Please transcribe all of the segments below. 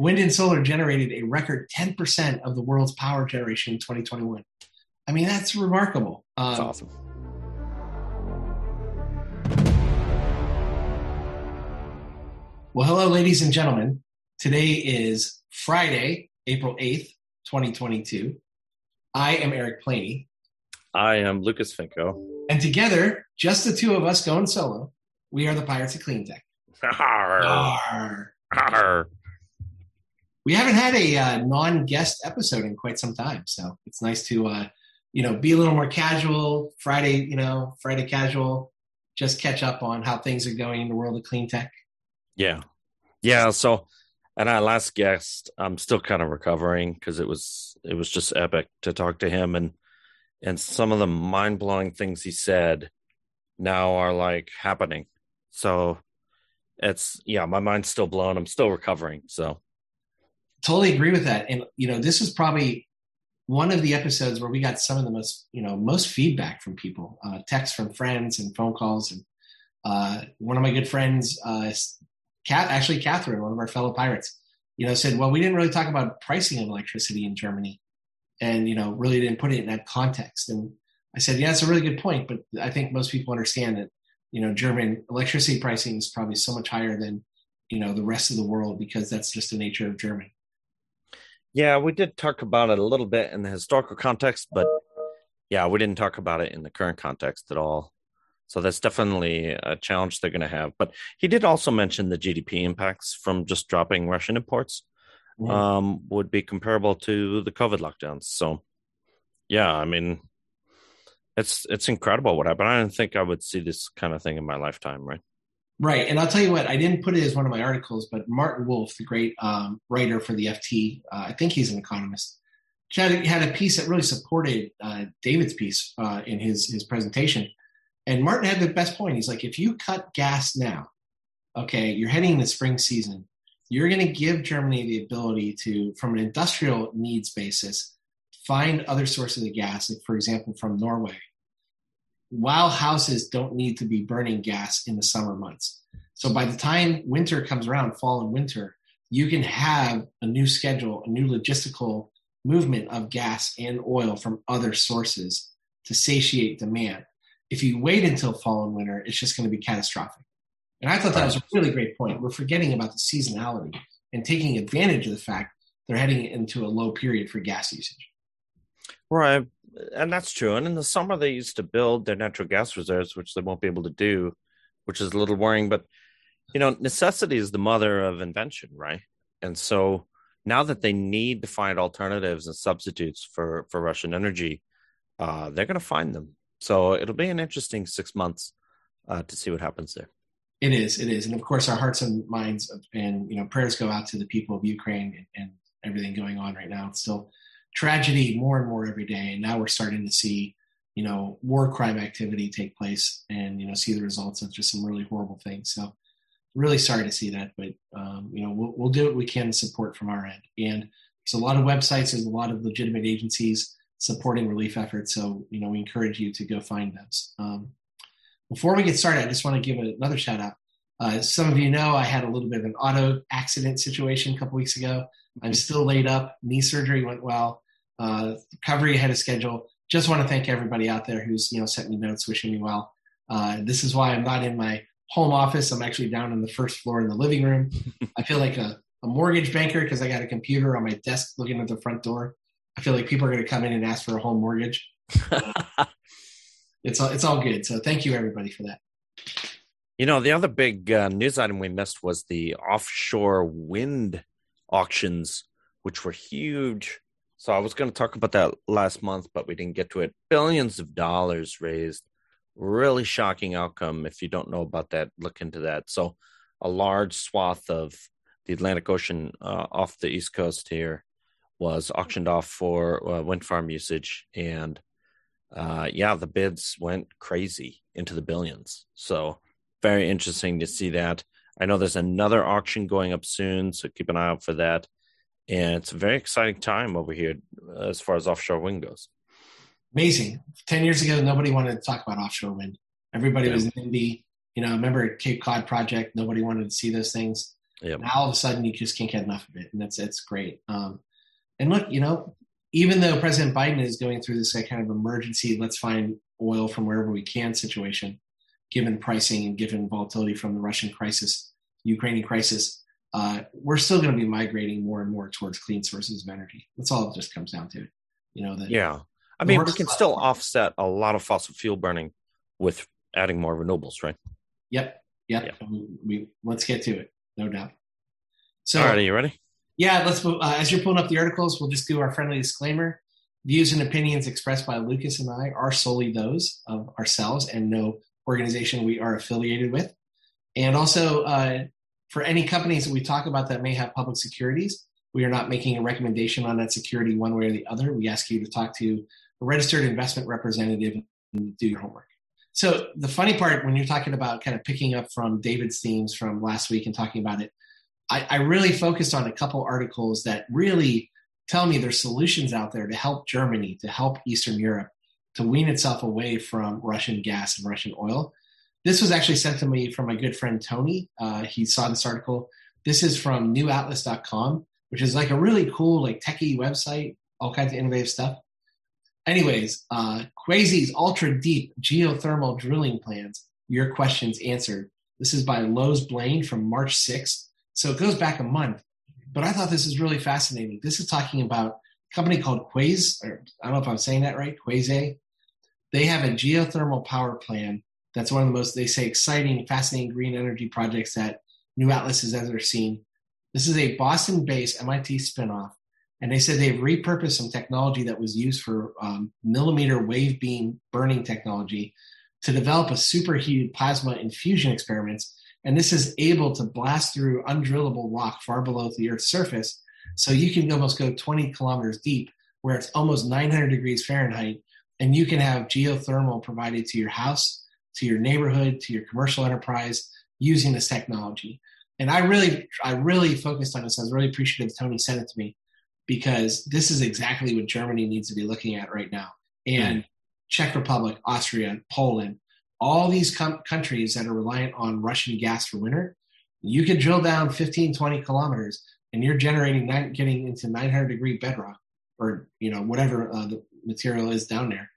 wind and solar generated a record 10% of the world's power generation in 2021. I mean, that's remarkable. Um, that's awesome. Well, hello, ladies and gentlemen. Today is Friday, April 8th, 2022. I am Eric Planey. I am Lucas Finko. And together, just the two of us going solo, we are the Pirates of Clean Tech. Arr. Arr. Arr. We haven't had a uh, non-guest episode in quite some time, so it's nice to, uh, you know, be a little more casual. Friday, you know, Friday casual. Just catch up on how things are going in the world of clean tech. Yeah, yeah. So, and our last guest, I'm still kind of recovering because it was it was just epic to talk to him and and some of the mind blowing things he said now are like happening. So it's yeah, my mind's still blown. I'm still recovering. So totally agree with that. And you know, this is probably one of the episodes where we got some of the most you know most feedback from people, uh, texts from friends and phone calls. And uh, one of my good friends, uh, actually Catherine, one of our fellow pirates, you know, said, "Well, we didn't really talk about pricing of electricity in Germany, and you know, really didn't put it in that context." And I said, "Yeah, it's a really good point, but I think most people understand that." you know, German electricity pricing is probably so much higher than, you know, the rest of the world because that's just the nature of Germany. Yeah, we did talk about it a little bit in the historical context, but yeah, we didn't talk about it in the current context at all. So that's definitely a challenge they're going to have. But he did also mention the GDP impacts from just dropping Russian imports mm-hmm. um, would be comparable to the COVID lockdowns. So, yeah, I mean, it's it's incredible what happened. I didn't think I would see this kind of thing in my lifetime, right? Right, and I'll tell you what, I didn't put it as one of my articles, but Martin Wolf, the great um, writer for the FT, uh, I think he's an economist, had a, had a piece that really supported uh, David's piece uh, in his his presentation. And Martin had the best point. He's like, if you cut gas now, okay, you're heading into spring season, you're going to give Germany the ability to, from an industrial needs basis, find other sources of gas, like for example from Norway, while houses don't need to be burning gas in the summer months. So by the time winter comes around, fall and winter, you can have a new schedule, a new logistical movement of gas and oil from other sources to satiate demand. If you wait until fall and winter, it's just going to be catastrophic. And I thought that was a really great point. We're forgetting about the seasonality and taking advantage of the fact they're heading into a low period for gas usage. Right and that's true. And in the summer, they used to build their natural gas reserves, which they won't be able to do, which is a little worrying. But you know, necessity is the mother of invention, right? And so now that they need to find alternatives and substitutes for for Russian energy, uh, they're going to find them. So it'll be an interesting six months uh, to see what happens there. It is, it is, and of course, our hearts and minds and you know prayers go out to the people of Ukraine and, and everything going on right now. It's still tragedy more and more every day. And now we're starting to see, you know, war crime activity take place and, you know, see the results of just some really horrible things. So really sorry to see that, but, um, you know, we'll, we'll do what we can to support from our end. And there's a lot of websites, there's a lot of legitimate agencies supporting relief efforts. So, you know, we encourage you to go find those. Um, before we get started, I just want to give another shout out. Uh, some of you know I had a little bit of an auto accident situation a couple weeks ago. I'm still laid up. Knee surgery went well. Uh, recovery ahead of schedule. Just want to thank everybody out there who's you know sent me notes wishing me well. Uh, this is why I'm not in my home office. I'm actually down on the first floor in the living room. I feel like a, a mortgage banker because I got a computer on my desk looking at the front door. I feel like people are going to come in and ask for a home mortgage. Uh, it's all it's all good. So thank you everybody for that. You know, the other big uh, news item we missed was the offshore wind auctions, which were huge. So I was going to talk about that last month, but we didn't get to it. Billions of dollars raised. Really shocking outcome. If you don't know about that, look into that. So, a large swath of the Atlantic Ocean uh, off the East Coast here was auctioned off for uh, wind farm usage. And uh, yeah, the bids went crazy into the billions. So, very interesting to see that. I know there's another auction going up soon, so keep an eye out for that. And it's a very exciting time over here as far as offshore wind goes. Amazing. 10 years ago, nobody wanted to talk about offshore wind. Everybody yeah. was NIMBY. You know, remember Cape Cod project? Nobody wanted to see those things. Yep. Now all of a sudden you just can't get enough of it, and that's that's great. Um, and look, you know, even though President Biden is going through this kind of emergency, let's find oil from wherever we can situation, given pricing and given volatility from the Russian crisis, Ukrainian crisis, uh, we're still going to be migrating more and more towards clean sources of energy. That's all it just comes down to. You know, that yeah. I mean, we can still offset a lot of fossil fuel burning with adding more renewables, right? Yep. Yep. yep. We, we, let's get to it. No doubt. So, all right, are you ready? Yeah, let's. Uh, as you're pulling up the articles, we'll just do our friendly disclaimer. Views and opinions expressed by Lucas and I are solely those of ourselves and no organization we are affiliated with. And also, uh, for any companies that we talk about that may have public securities, we are not making a recommendation on that security one way or the other. We ask you to talk to registered investment representative and do your homework. So the funny part when you're talking about kind of picking up from David's themes from last week and talking about it, I, I really focused on a couple articles that really tell me there's solutions out there to help Germany, to help Eastern Europe, to wean itself away from Russian gas and Russian oil. This was actually sent to me from my good friend Tony. Uh, he saw this article. This is from newatlas.com, which is like a really cool, like techie website, all kinds of innovative stuff. Anyways, uh, Quaise's ultra deep geothermal drilling plans. Your questions answered. This is by Loz Blain from March 6th. So it goes back a month. But I thought this is really fascinating. This is talking about a company called Quaise, or I don't know if I'm saying that right, Quaise. They have a geothermal power plan that's one of the most, they say, exciting, fascinating green energy projects that New Atlas has ever seen. This is a Boston based MIT spinoff. And they said they've repurposed some technology that was used for um, millimeter wave beam burning technology to develop a superheated plasma infusion experiments and this is able to blast through undrillable rock far below the Earth's surface. So you can almost go 20 kilometers deep, where it's almost 900 degrees Fahrenheit, and you can have geothermal provided to your house, to your neighborhood, to your commercial enterprise using this technology. And I really, I really focused on this. I was really appreciative Tony sent it to me because this is exactly what Germany needs to be looking at right now. And mm. Czech Republic, Austria, Poland, all these com- countries that are reliant on Russian gas for winter, you can drill down 15, 20 kilometers and you're generating, nine, getting into 900 degree bedrock or, you know, whatever uh, the material is down there.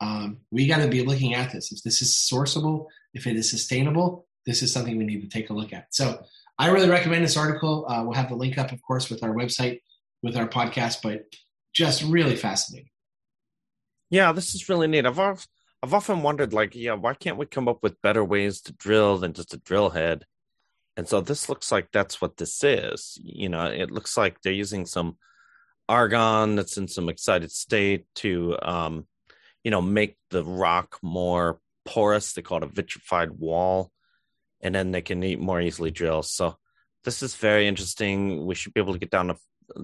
Um, we got to be looking at this. If this is sourceable, if it is sustainable, this is something we need to take a look at. So I really recommend this article. Uh, we'll have the link up, of course, with our website, with our podcast, but just really fascinating. Yeah, this is really neat. I've I've often wondered, like, yeah, why can't we come up with better ways to drill than just a drill head? And so this looks like that's what this is. You know, it looks like they're using some argon that's in some excited state to, um, you know, make the rock more porous. They call it a vitrified wall, and then they can more easily drill. So this is very interesting. We should be able to get down to,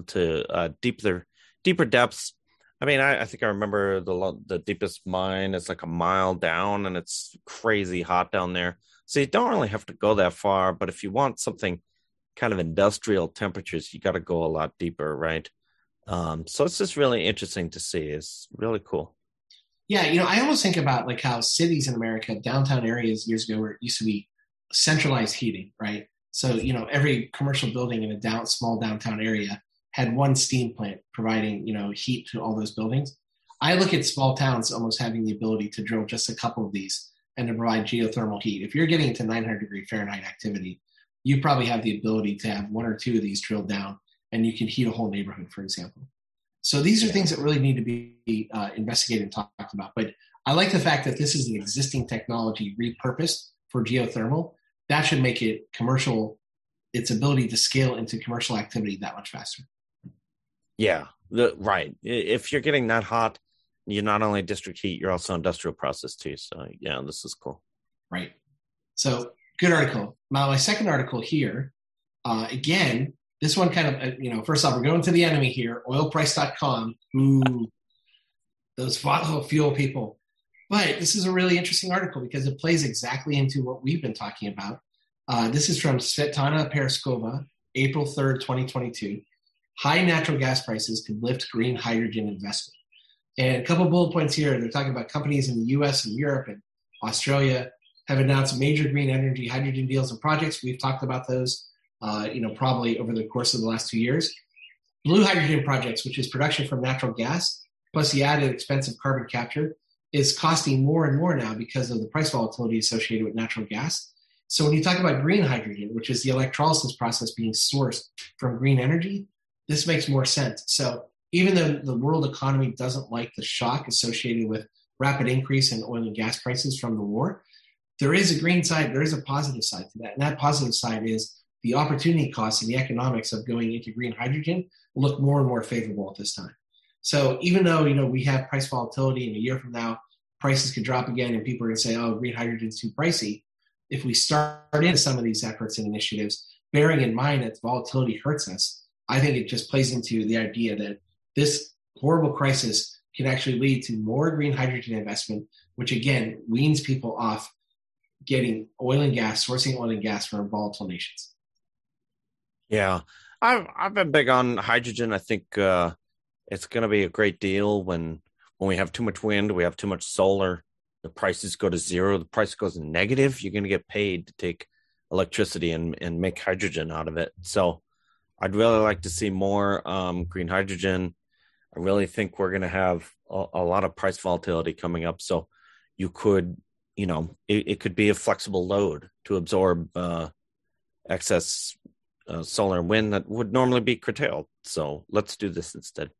to uh, deeper deeper depths I mean, I, I, think I remember the the deepest mine is like a mile down, and it's crazy hot down there. So you don't really have to go that far. But if you want something kind of industrial temperatures, you got to go a lot deeper, right? Um, so it's just really interesting to see. It's really cool. Yeah, you know, I almost think about like how cities in America, downtown areas years ago, where it used to be centralized heating, right? So you know, every commercial building in a down small downtown area had one steam plant providing you know heat to all those buildings. I look at small towns almost having the ability to drill just a couple of these and to provide geothermal heat. If you're getting to 900 degree Fahrenheit activity, you probably have the ability to have one or two of these drilled down and you can heat a whole neighborhood, for example. So these are things that really need to be uh, investigated and talked about. But I like the fact that this is an existing technology repurposed for geothermal. That should make it commercial, its ability to scale into commercial activity that much faster. Yeah, the right. If you're getting that hot, you're not only district heat, you're also industrial process too. So yeah, this is cool. Right. So good article. My second article here, uh, again, this one kind of uh, you know, first off, we're going to the enemy here, oilprice.com. Ooh, those fossil fuel people. But this is a really interesting article because it plays exactly into what we've been talking about. Uh, this is from Svetlana Paraskova, April 3rd, 2022 high natural gas prices could lift green hydrogen investment. And a couple bullet points here. They're talking about companies in the US and Europe and Australia have announced major green energy hydrogen deals and projects. We've talked about those. uh, you know, probably over the course of the last two years. Blue hydrogen projects, which is production from natural gas, plus the added expense of carbon capture, is costing more and more now because of the price volatility associated with natural gas. So when you talk about green hydrogen, which is the electrolysis process being sourced from green energy, this makes more sense. So even though the world economy doesn't like the shock associated with rapid increase in oil and gas prices from the war, there is a green side, there is a positive side to that. And that positive side is the opportunity costs and the economics of going into green hydrogen look more and more favorable at this time. So even though you know we have price volatility in a year from now, prices could drop again and people are going to say, oh, green hydrogen is too pricey. If we start into some of these efforts and initiatives, bearing in mind that volatility hurts us, I think it just plays into the idea that this horrible crisis can actually lead to more green hydrogen investment, which again weans people off getting oil and gas, sourcing oil and gas from volatile nations. Yeah, I've I've been big on hydrogen. I think uh, it's going to be a great deal when when we have too much wind, we have too much solar, the prices go to zero, the price goes negative, you're going to get paid to take electricity and, and make hydrogen out of it. So I'd really like to see more um, green hydrogen. I really think we're going to have a, a, lot of price volatility coming up. So you could, you know, it, it could be a flexible load to absorb uh, excess uh, solar and wind that would normally be curtailed. So let's do this instead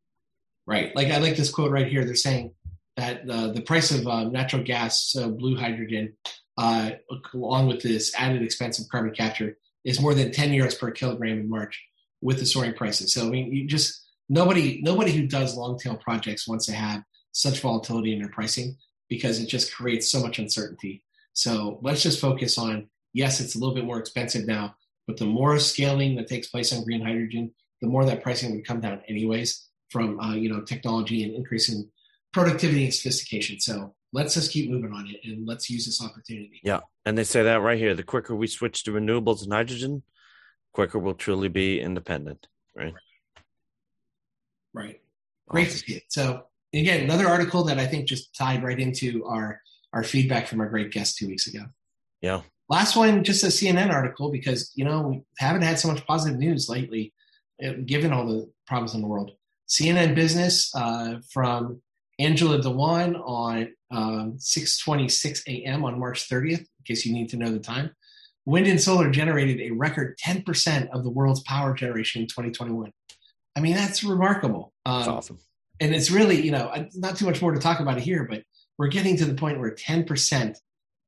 right? Like I like this quote right here. They're saying that uh, the price of uh, natural gas, so blue hydrogen, uh, along with this added expense of carbon capture, is more than 10 euros per kilogram in March with the soaring prices. So I mean, you just nobody nobody who does long tail projects wants to have such volatility in their pricing because it just creates so much uncertainty. So let's just focus on yes, it's a little bit more expensive now, but the more scaling that takes place on green hydrogen, the more that pricing would come down anyways from uh, you know technology and increasing productivity and sophistication. So let's just keep moving on it and let's use this opportunity. Yeah, and they say that right here: the quicker we switch to renewables and hydrogen, quicker we'll truly be independent. Right. Right. Great awesome. to see it. So again, another article that I think just tied right into our our feedback from our great guest two weeks ago. Yeah. Last one, just a CNN article because you know we haven't had so much positive news lately, eh, given all the problems in the world. CNN Business uh, from Angela Dewan on um, 6:26 a.m. on March 30th. In case you need to know the time, wind and solar generated a record 10% of the world's power generation in 2021. I mean, that's remarkable. Um, that's awesome. And it's really, you know, not too much more to talk about it here, but we're getting to the point where 10%,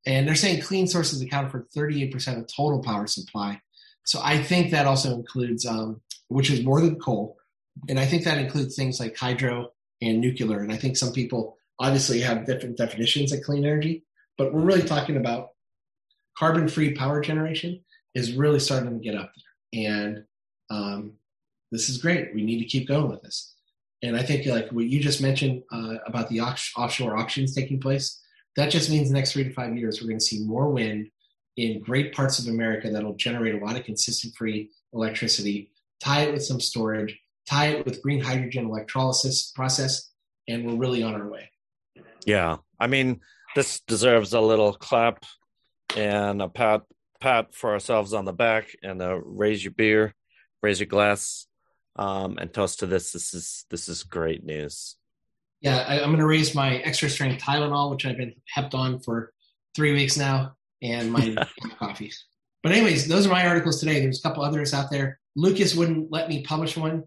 and they're saying clean sources account for 38% of total power supply. So I think that also includes, um, which is more than coal, and I think that includes things like hydro and nuclear. And I think some people obviously have different definitions of clean energy, but we're really talking about carbon free power generation is really starting to get up there. And um, this is great. We need to keep going with this. And I think like what you just mentioned uh, about the offshore auctions taking place, that just means the next three to five years, we're going to see more wind in great parts of America that'll generate a lot of consistent free electricity, tie it with some storage, tie it with green hydrogen electrolysis process, and we're really on our way. Yeah, I mean, this deserves a little clap and a pat pat for ourselves on the back, and a raise your beer, raise your glass, um, and toast to this. This is this is great news. Yeah, I, am going to raise my extra strength Tylenol, which I've been hepped on for three weeks now, and my coffees. But anyways, those are my articles today. There's a couple others out there. Lucas wouldn't let me publish one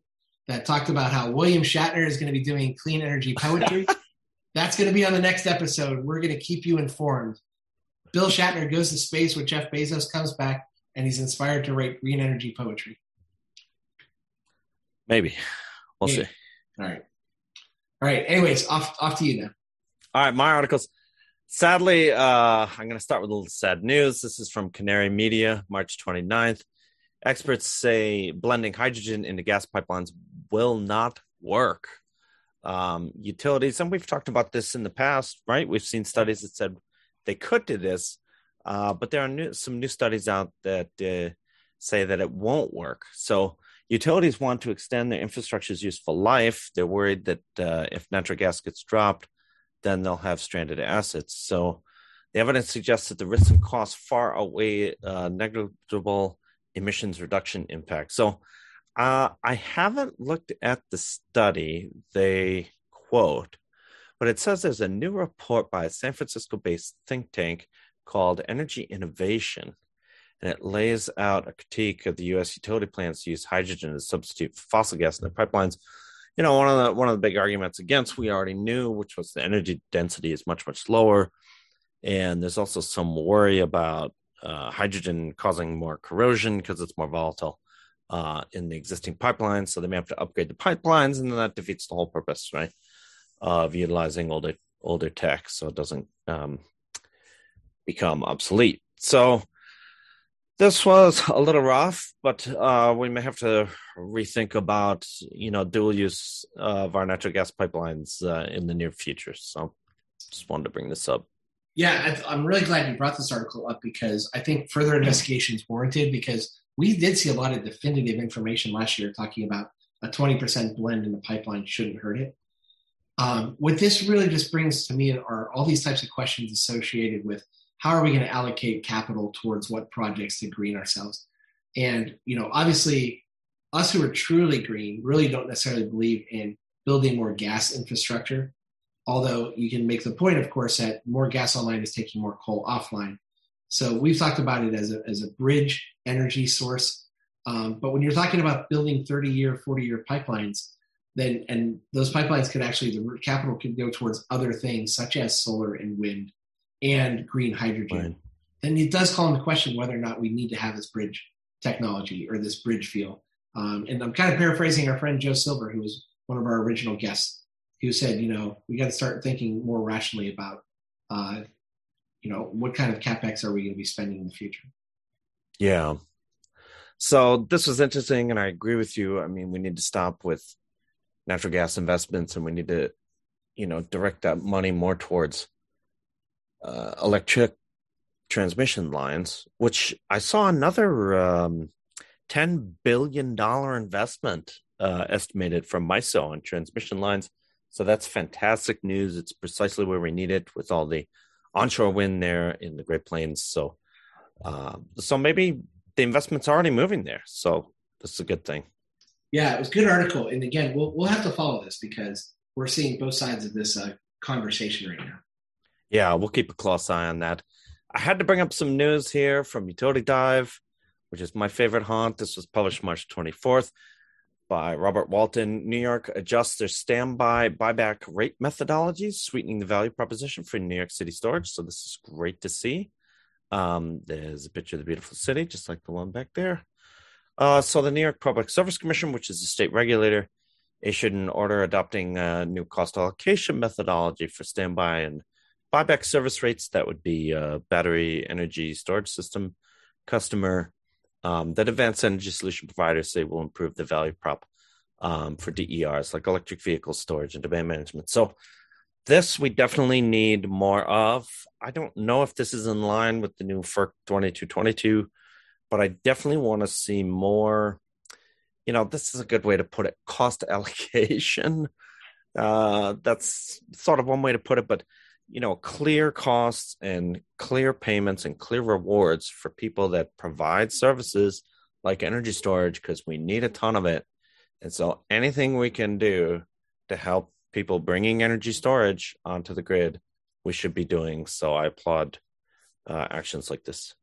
that talked about how William Shatner is going to be doing clean energy poetry. That's going to be on the next episode. We're going to keep you informed. Bill Shatner goes to space with Jeff Bezos, comes back, and he's inspired to write green energy poetry. Maybe. We'll Maybe. see. All right. All right. Anyways, off off to you now. All right, my articles. Sadly, uh, I'm going to start with a little sad news. This is from Canary Media, March 29th. Experts say blending hydrogen into gas pipelines will not work. Um, utilities, and we've talked about this in the past, right? We've seen studies that said they could do this, uh, but there are new, some new studies out that uh, say that it won't work. So utilities want to extend their infrastructure's useful life. They're worried that uh, if natural gas gets dropped, then they'll have stranded assets. So the evidence suggests that the risks and costs far outweigh uh, negligible emissions reduction impact. So uh, I haven't looked at the study they quote, but it says there's a new report by a San Francisco based think tank called Energy Innovation. And it lays out a critique of the U.S. utility plans to use hydrogen as substitute for fossil gas in their pipelines. You know, one of the one of the big arguments against we already knew, which was the energy density is much much lower, and there's also some worry about uh, hydrogen causing more corrosion because it's more volatile uh, in the existing pipelines. So they may have to upgrade the pipelines, and then that defeats the whole purpose, right, of utilizing older older tech, so it doesn't um, become obsolete. So this was a little rough, but uh, we may have to rethink about you know dual use of our natural gas pipelines uh, in the near future. So just wanted to bring this up. Yeah, I'm really glad you brought this article up because I think further investigation is warranted because we did see a lot of definitive information last year talking about a 20% blend in the pipeline shouldn't hurt it. Um, what this really just brings to me are all these types of questions associated with how are we going to allocate capital towards what projects to green ourselves. And, you know, obviously, us who are truly green really don't necessarily believe in building more gas infrastructure Although you can make the point, of course, that more gas online is taking more coal offline. So we've talked about it as a, as a bridge energy source. Um, but when you're talking about building 30 year, 40 year pipelines, then and those pipelines could actually the capital could go towards other things such as solar and wind and green hydrogen. Right. Then it does call into question whether or not we need to have this bridge technology or this bridge feel. Um, and I'm kind of paraphrasing our friend Joe Silver, who was one of our original guests who said, you know, we got to start thinking more rationally about, uh, you know, what kind of capex are we going to be spending in the future? Yeah. So this was interesting, and I agree with you. I mean, we need to stop with natural gas investments, and we need to, you know, direct that money more towards uh, electric transmission lines. Which I saw another um, ten billion dollar investment uh, estimated from MISO on transmission lines so that's fantastic news. It's precisely where we need it with all the onshore wind there in the Great Plains. So, uh, so maybe the investment's are already moving there. So this is a good thing. Yeah, it was a good article. And again, we'll we'll have to follow this because we're seeing both sides of this uh, conversation right now. Yeah, we'll keep a close eye on that. I had to bring up some news here from Utility Dive, which is my favorite haunt. This was published March 24th by Robert Walton. New York adjusts their standby buyback rate methodologies, sweetening the value proposition for New York City storage. So this is great to see. Um, there's a picture of the beautiful city, just like the one back there. Uh, so the New York Public Service Commission, which is a state regulator, issued an order adopting a new cost allocation methodology for standby and buyback service rates. That would be battery energy storage system customer um, that advanced energy solution providers say will improve the value prop um, for DERs like electric vehicle storage and demand management. So this we definitely need more of. I don't know if this is in line with the new FERC 2222, but I definitely want to see more. You know, this is a good way to put it cost allocation. Uh, that's sort of one way to put it, but you know clear costs and clear payments and clear rewards for people that provide services like energy storage because we need a ton of it and so anything we can do to help people bringing energy storage onto the grid we should be doing so i applaud uh, actions like this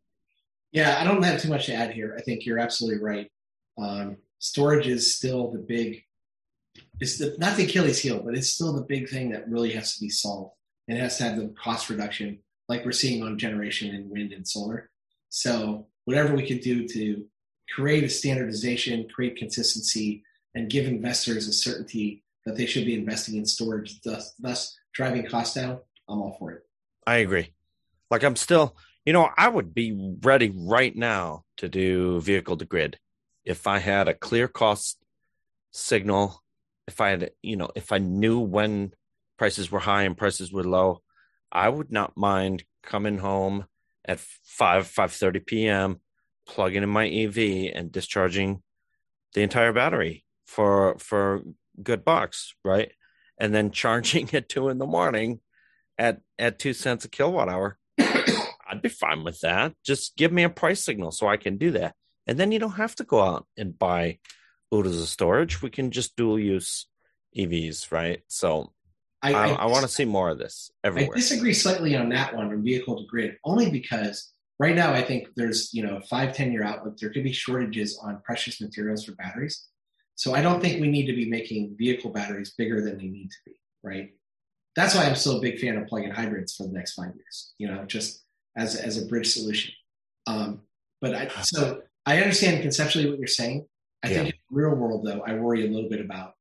yeah i don't have too much to add here i think you're absolutely right um, storage is still the big it's the, not the achilles heel but it's still the big thing that really has to be solved and it has to have the cost reduction like we're seeing on generation and wind and solar. So whatever we can do to create a standardization, create consistency, and give investors a certainty that they should be investing in storage, thus, thus driving costs down, I'm all for it. I agree. Like I'm still, you know, I would be ready right now to do vehicle to grid if I had a clear cost signal, if I had, you know, if I knew when prices were high and prices were low, I would not mind coming home at 5 5:30 p.m., plugging in my EV and discharging the entire battery for for good bucks, right? And then charging at two in the morning at at two cents a kilowatt hour. I'd be fine with that. Just give me a price signal so I can do that. And then you don't have to go out and buy oodles of storage. We can just dual use EVs, right? So I, I, I want to see more of this everywhere. I disagree slightly on that one from vehicle to grid, only because right now I think there's you know five ten year outlook. There could be shortages on precious materials for batteries, so I don't think we need to be making vehicle batteries bigger than they need to be. Right. That's why I'm still a big fan of plug-in hybrids for the next five years. You know, just as as a bridge solution. Um, but I, so I understand conceptually what you're saying. I yeah. think in the real world, though, I worry a little bit about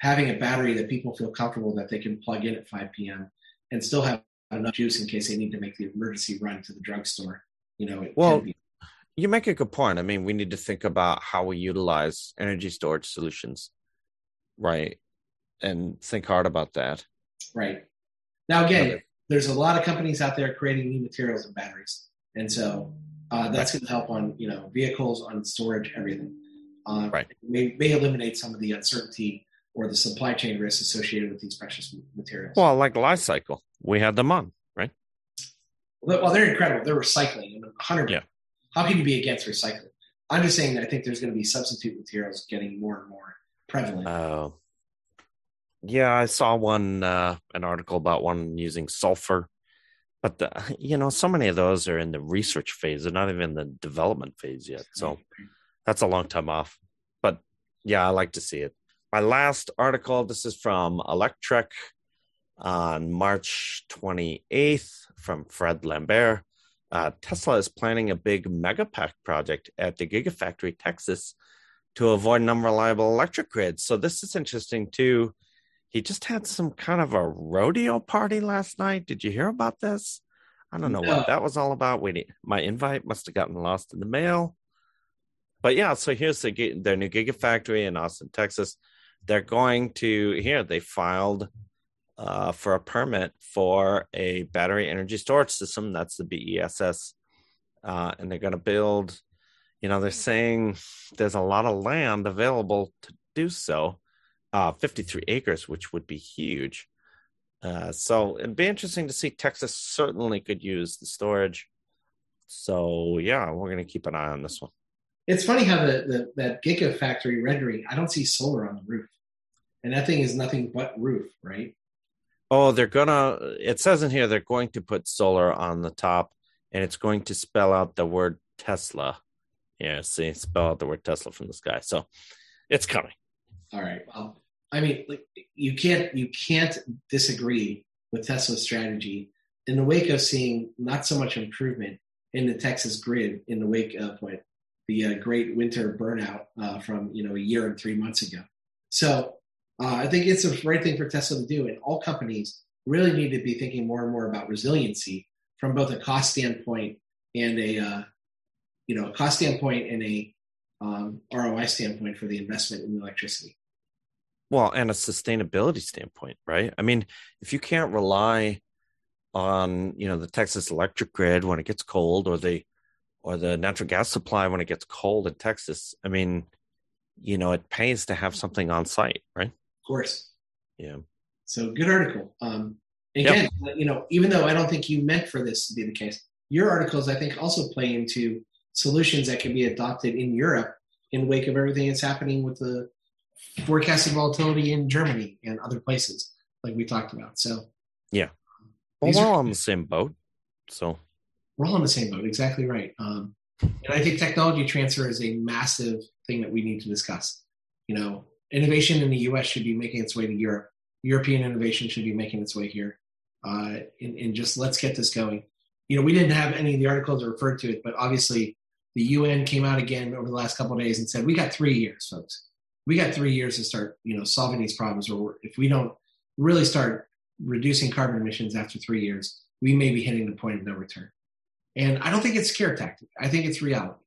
having a battery that people feel comfortable that they can plug in at 5 p.m. and still have enough juice in case they need to make the emergency run to the drugstore. You know, well, be- you make a good point. I mean, we need to think about how we utilize energy storage solutions, right? And think hard about that. Right. Now, again, there's a lot of companies out there creating new materials and batteries, and so uh, that's going to help on you know vehicles, on storage, everything. Uh, right. May, may eliminate some of the uncertainty or the supply chain risks associated with these precious materials. Well, like Li-Cycle, we had them on, right? Well, they're incredible. They're recycling. 100. Yeah. How can you be against recycling? I'm just saying that I think there's going to be substitute materials getting more and more prevalent. Oh. Yeah, I saw one uh, an article about one using sulfur, but the, you know, so many of those are in the research phase. They're not even in the development phase yet. So that's a long time off. But yeah, I like to see it. My last article. This is from Electrek on March 28th from Fred Lambert. Uh, Tesla is planning a big megapack project at the Gigafactory, Texas, to avoid an unreliable electric grid. So this is interesting too he just had some kind of a rodeo party last night. Did you hear about this? I don't know no. what that was all about. Wait, my invite must have gotten lost in the mail. But yeah, so here's the their new Gigafactory in Austin, Texas. They're going to here. They filed uh, for a permit for a battery energy storage system. That's the BESS, uh, and they're going to build. You know, they're saying there's a lot of land available to do so uh, 53 acres, which would be huge. Uh, so it'd be interesting to see. Texas certainly could use the storage. So yeah, we're going to keep an eye on this one. It's funny how the, the that Gigafactory rendering, I don't see solar on the roof, and that thing is nothing but roof, right? Oh, they're gonna. It says in here they're going to put solar on the top, and it's going to spell out the word Tesla. Yeah, see, spell out the word Tesla from the sky. So it's coming. All right. Well, I mean, like, you can't you can't disagree with Tesla's strategy in the wake of seeing not so much improvement in the Texas grid in the wake of what the uh, great winter burnout uh, from you know a year and three months ago. So uh, I think it's the right thing for Tesla to do, and all companies really need to be thinking more and more about resiliency from both a cost standpoint and a uh, you know a cost standpoint and a um, ROI standpoint for the investment in electricity. Well, and a sustainability standpoint, right? I mean, if you can't rely on you know the Texas electric grid when it gets cold, or the or the natural gas supply when it gets cold in Texas, I mean, you know, it pays to have something on site, right? Of course. Yeah. So good article. Um, again, yep. you know, even though I don't think you meant for this to be the case, your articles I think also play into solutions that can be adopted in Europe in wake of everything that's happening with the forecasted volatility in Germany and other places, like we talked about. So, yeah, well, we're all on the same boat. So, we're all on the same boat. Exactly right. Um, and I think technology transfer is a massive thing that we need to discuss. You know, innovation in the U.S. should be making its way to Europe. European innovation should be making its way here. Uh, and, and just let's get this going. You know, we didn't have any of the articles that referred to it, but obviously the UN came out again over the last couple of days and said, we got three years, folks. We got three years to start, you know, solving these problems. Or if we don't really start reducing carbon emissions after three years, we may be hitting the point of no return. And I don't think it's scare tactic. I think it's reality.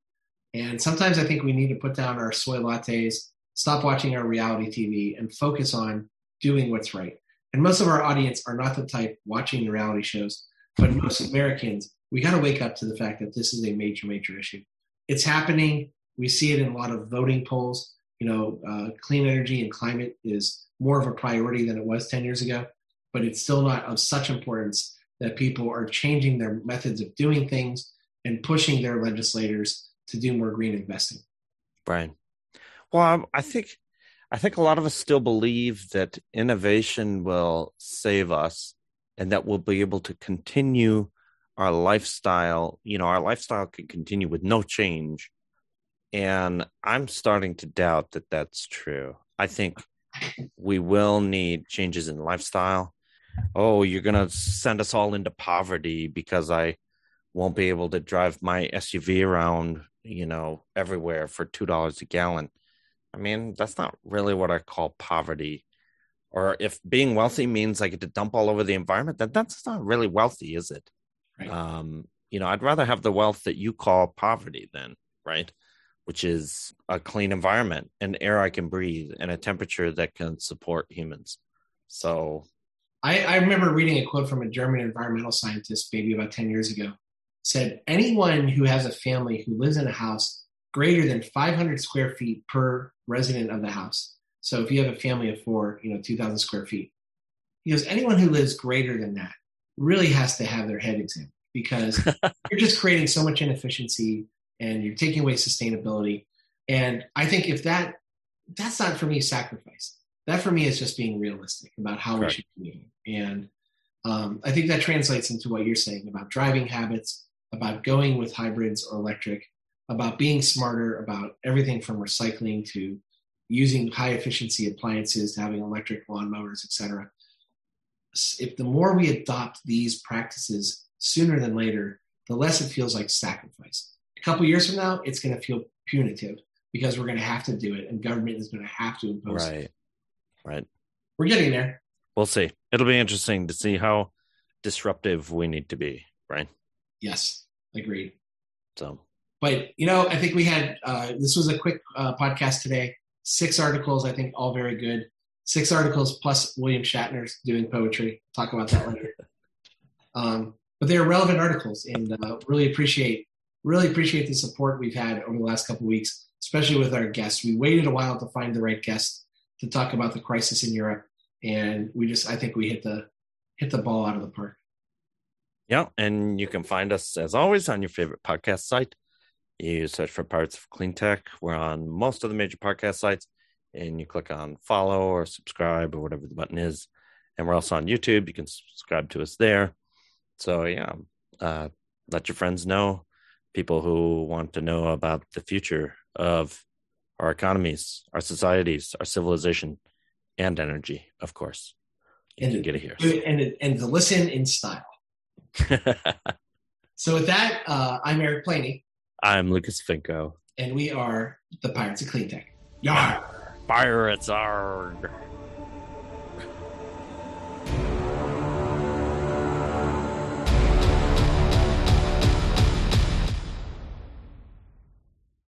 And sometimes I think we need to put down our soy lattes, stop watching our reality TV, and focus on doing what's right. And most of our audience are not the type watching the reality shows, but most Americans, we got to wake up to the fact that this is a major, major issue. It's happening. We see it in a lot of voting polls. You know, uh, clean energy and climate is more of a priority than it was 10 years ago, but it's still not of such importance that people are changing their methods of doing things and pushing their legislators to do more green investing. Brian. Well, I think I think a lot of us still believe that innovation will save us and that we'll be able to continue our lifestyle. You know, our lifestyle can continue with no change. And I'm starting to doubt that that's true. I think we will need changes in lifestyle. Oh, you're going to send us all into poverty because I won't be able to drive my SUV around, you know, everywhere for $2 a gallon I mean, that's not really what I call poverty. Or if being wealthy means I get to dump all over the environment, then that's not really wealthy, is it? Right. Um, you know, I'd rather have the wealth that you call poverty then, right? Which is a clean environment, an air I can breathe, and a temperature that can support humans. So I, I remember reading a quote from a German environmental scientist maybe about 10 years ago. Said anyone who has a family who lives in a house greater than 500 square feet per resident of the house. So if you have a family of four, you know, 2,000 square feet. He goes, anyone who lives greater than that really has to have their head examined because you're just creating so much inefficiency and you're taking away sustainability. And I think if that, that's not for me sacrifice. That for me is just being realistic about how Correct. we should be. And um, I think that translates into what you're saying about driving habits, about going with hybrids or electric, about being smarter about everything from recycling to using high efficiency appliances to having electric lawnmowers, etc. If the more we adopt these practices sooner than later, the less it feels like sacrifice. A couple years from now, it's going to feel punitive because we're going to have to do it, and government is going to have to impose right. it. Right. We're getting there. We'll see. It'll be interesting to see how disruptive we need to be. Right. Yes. Agreed. So but you know, I think we had uh, this was a quick uh, podcast today. Six articles, I think, all very good. Six articles plus William Shatner's doing poetry. Talk about that later. Um, but they are relevant articles, and uh, really appreciate really appreciate the support we've had over the last couple weeks, especially with our guests. We waited a while to find the right guest to talk about the crisis in Europe, and we just I think we hit the hit the ball out of the park. Yeah, and you can find us as always on your favorite podcast site you search for Pirates of Clean Tech. We're on most of the major podcast sites, and you click on follow or subscribe or whatever the button is. And we're also on YouTube. You can subscribe to us there. So, yeah, uh, let your friends know, people who want to know about the future of our economies, our societies, our civilization, and energy, of course. You and can get it here. And, and to listen in style. so, with that, uh, I'm Eric Planey. I'm Lucas Finko. And we are the Pirates of Clean Tech. Yar! Pirates are.